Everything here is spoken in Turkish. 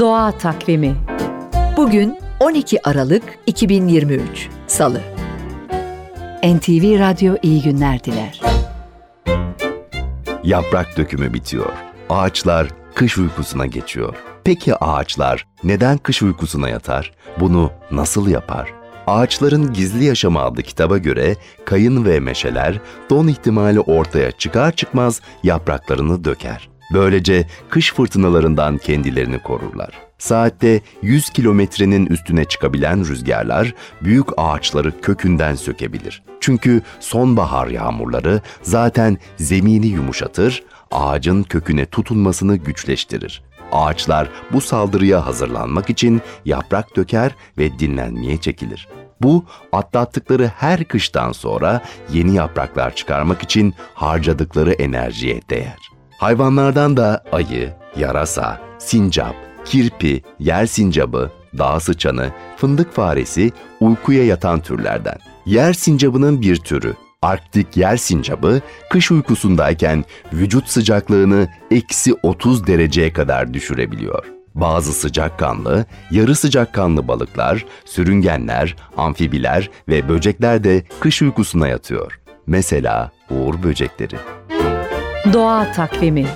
Doğa Takvimi Bugün 12 Aralık 2023 Salı NTV Radyo iyi günler diler. Yaprak dökümü bitiyor. Ağaçlar kış uykusuna geçiyor. Peki ağaçlar neden kış uykusuna yatar? Bunu nasıl yapar? Ağaçların Gizli Yaşamı adlı kitaba göre kayın ve meşeler don ihtimali ortaya çıkar çıkmaz yapraklarını döker. Böylece kış fırtınalarından kendilerini korurlar. Saatte 100 kilometrenin üstüne çıkabilen rüzgarlar büyük ağaçları kökünden sökebilir. Çünkü sonbahar yağmurları zaten zemini yumuşatır, ağacın köküne tutunmasını güçleştirir. Ağaçlar bu saldırıya hazırlanmak için yaprak döker ve dinlenmeye çekilir. Bu atlattıkları her kıştan sonra yeni yapraklar çıkarmak için harcadıkları enerjiye değer. Hayvanlardan da ayı, yarasa, sincap, kirpi, yer sincabı, dağ sıçanı, fındık faresi uykuya yatan türlerden. Yer sincabının bir türü Arktik yer sincabı kış uykusundayken vücut sıcaklığını eksi 30 dereceye kadar düşürebiliyor. Bazı sıcakkanlı, yarı sıcakkanlı balıklar, sürüngenler, amfibiler ve böcekler de kış uykusuna yatıyor. Mesela uğur böcekleri. Doğa Takvimi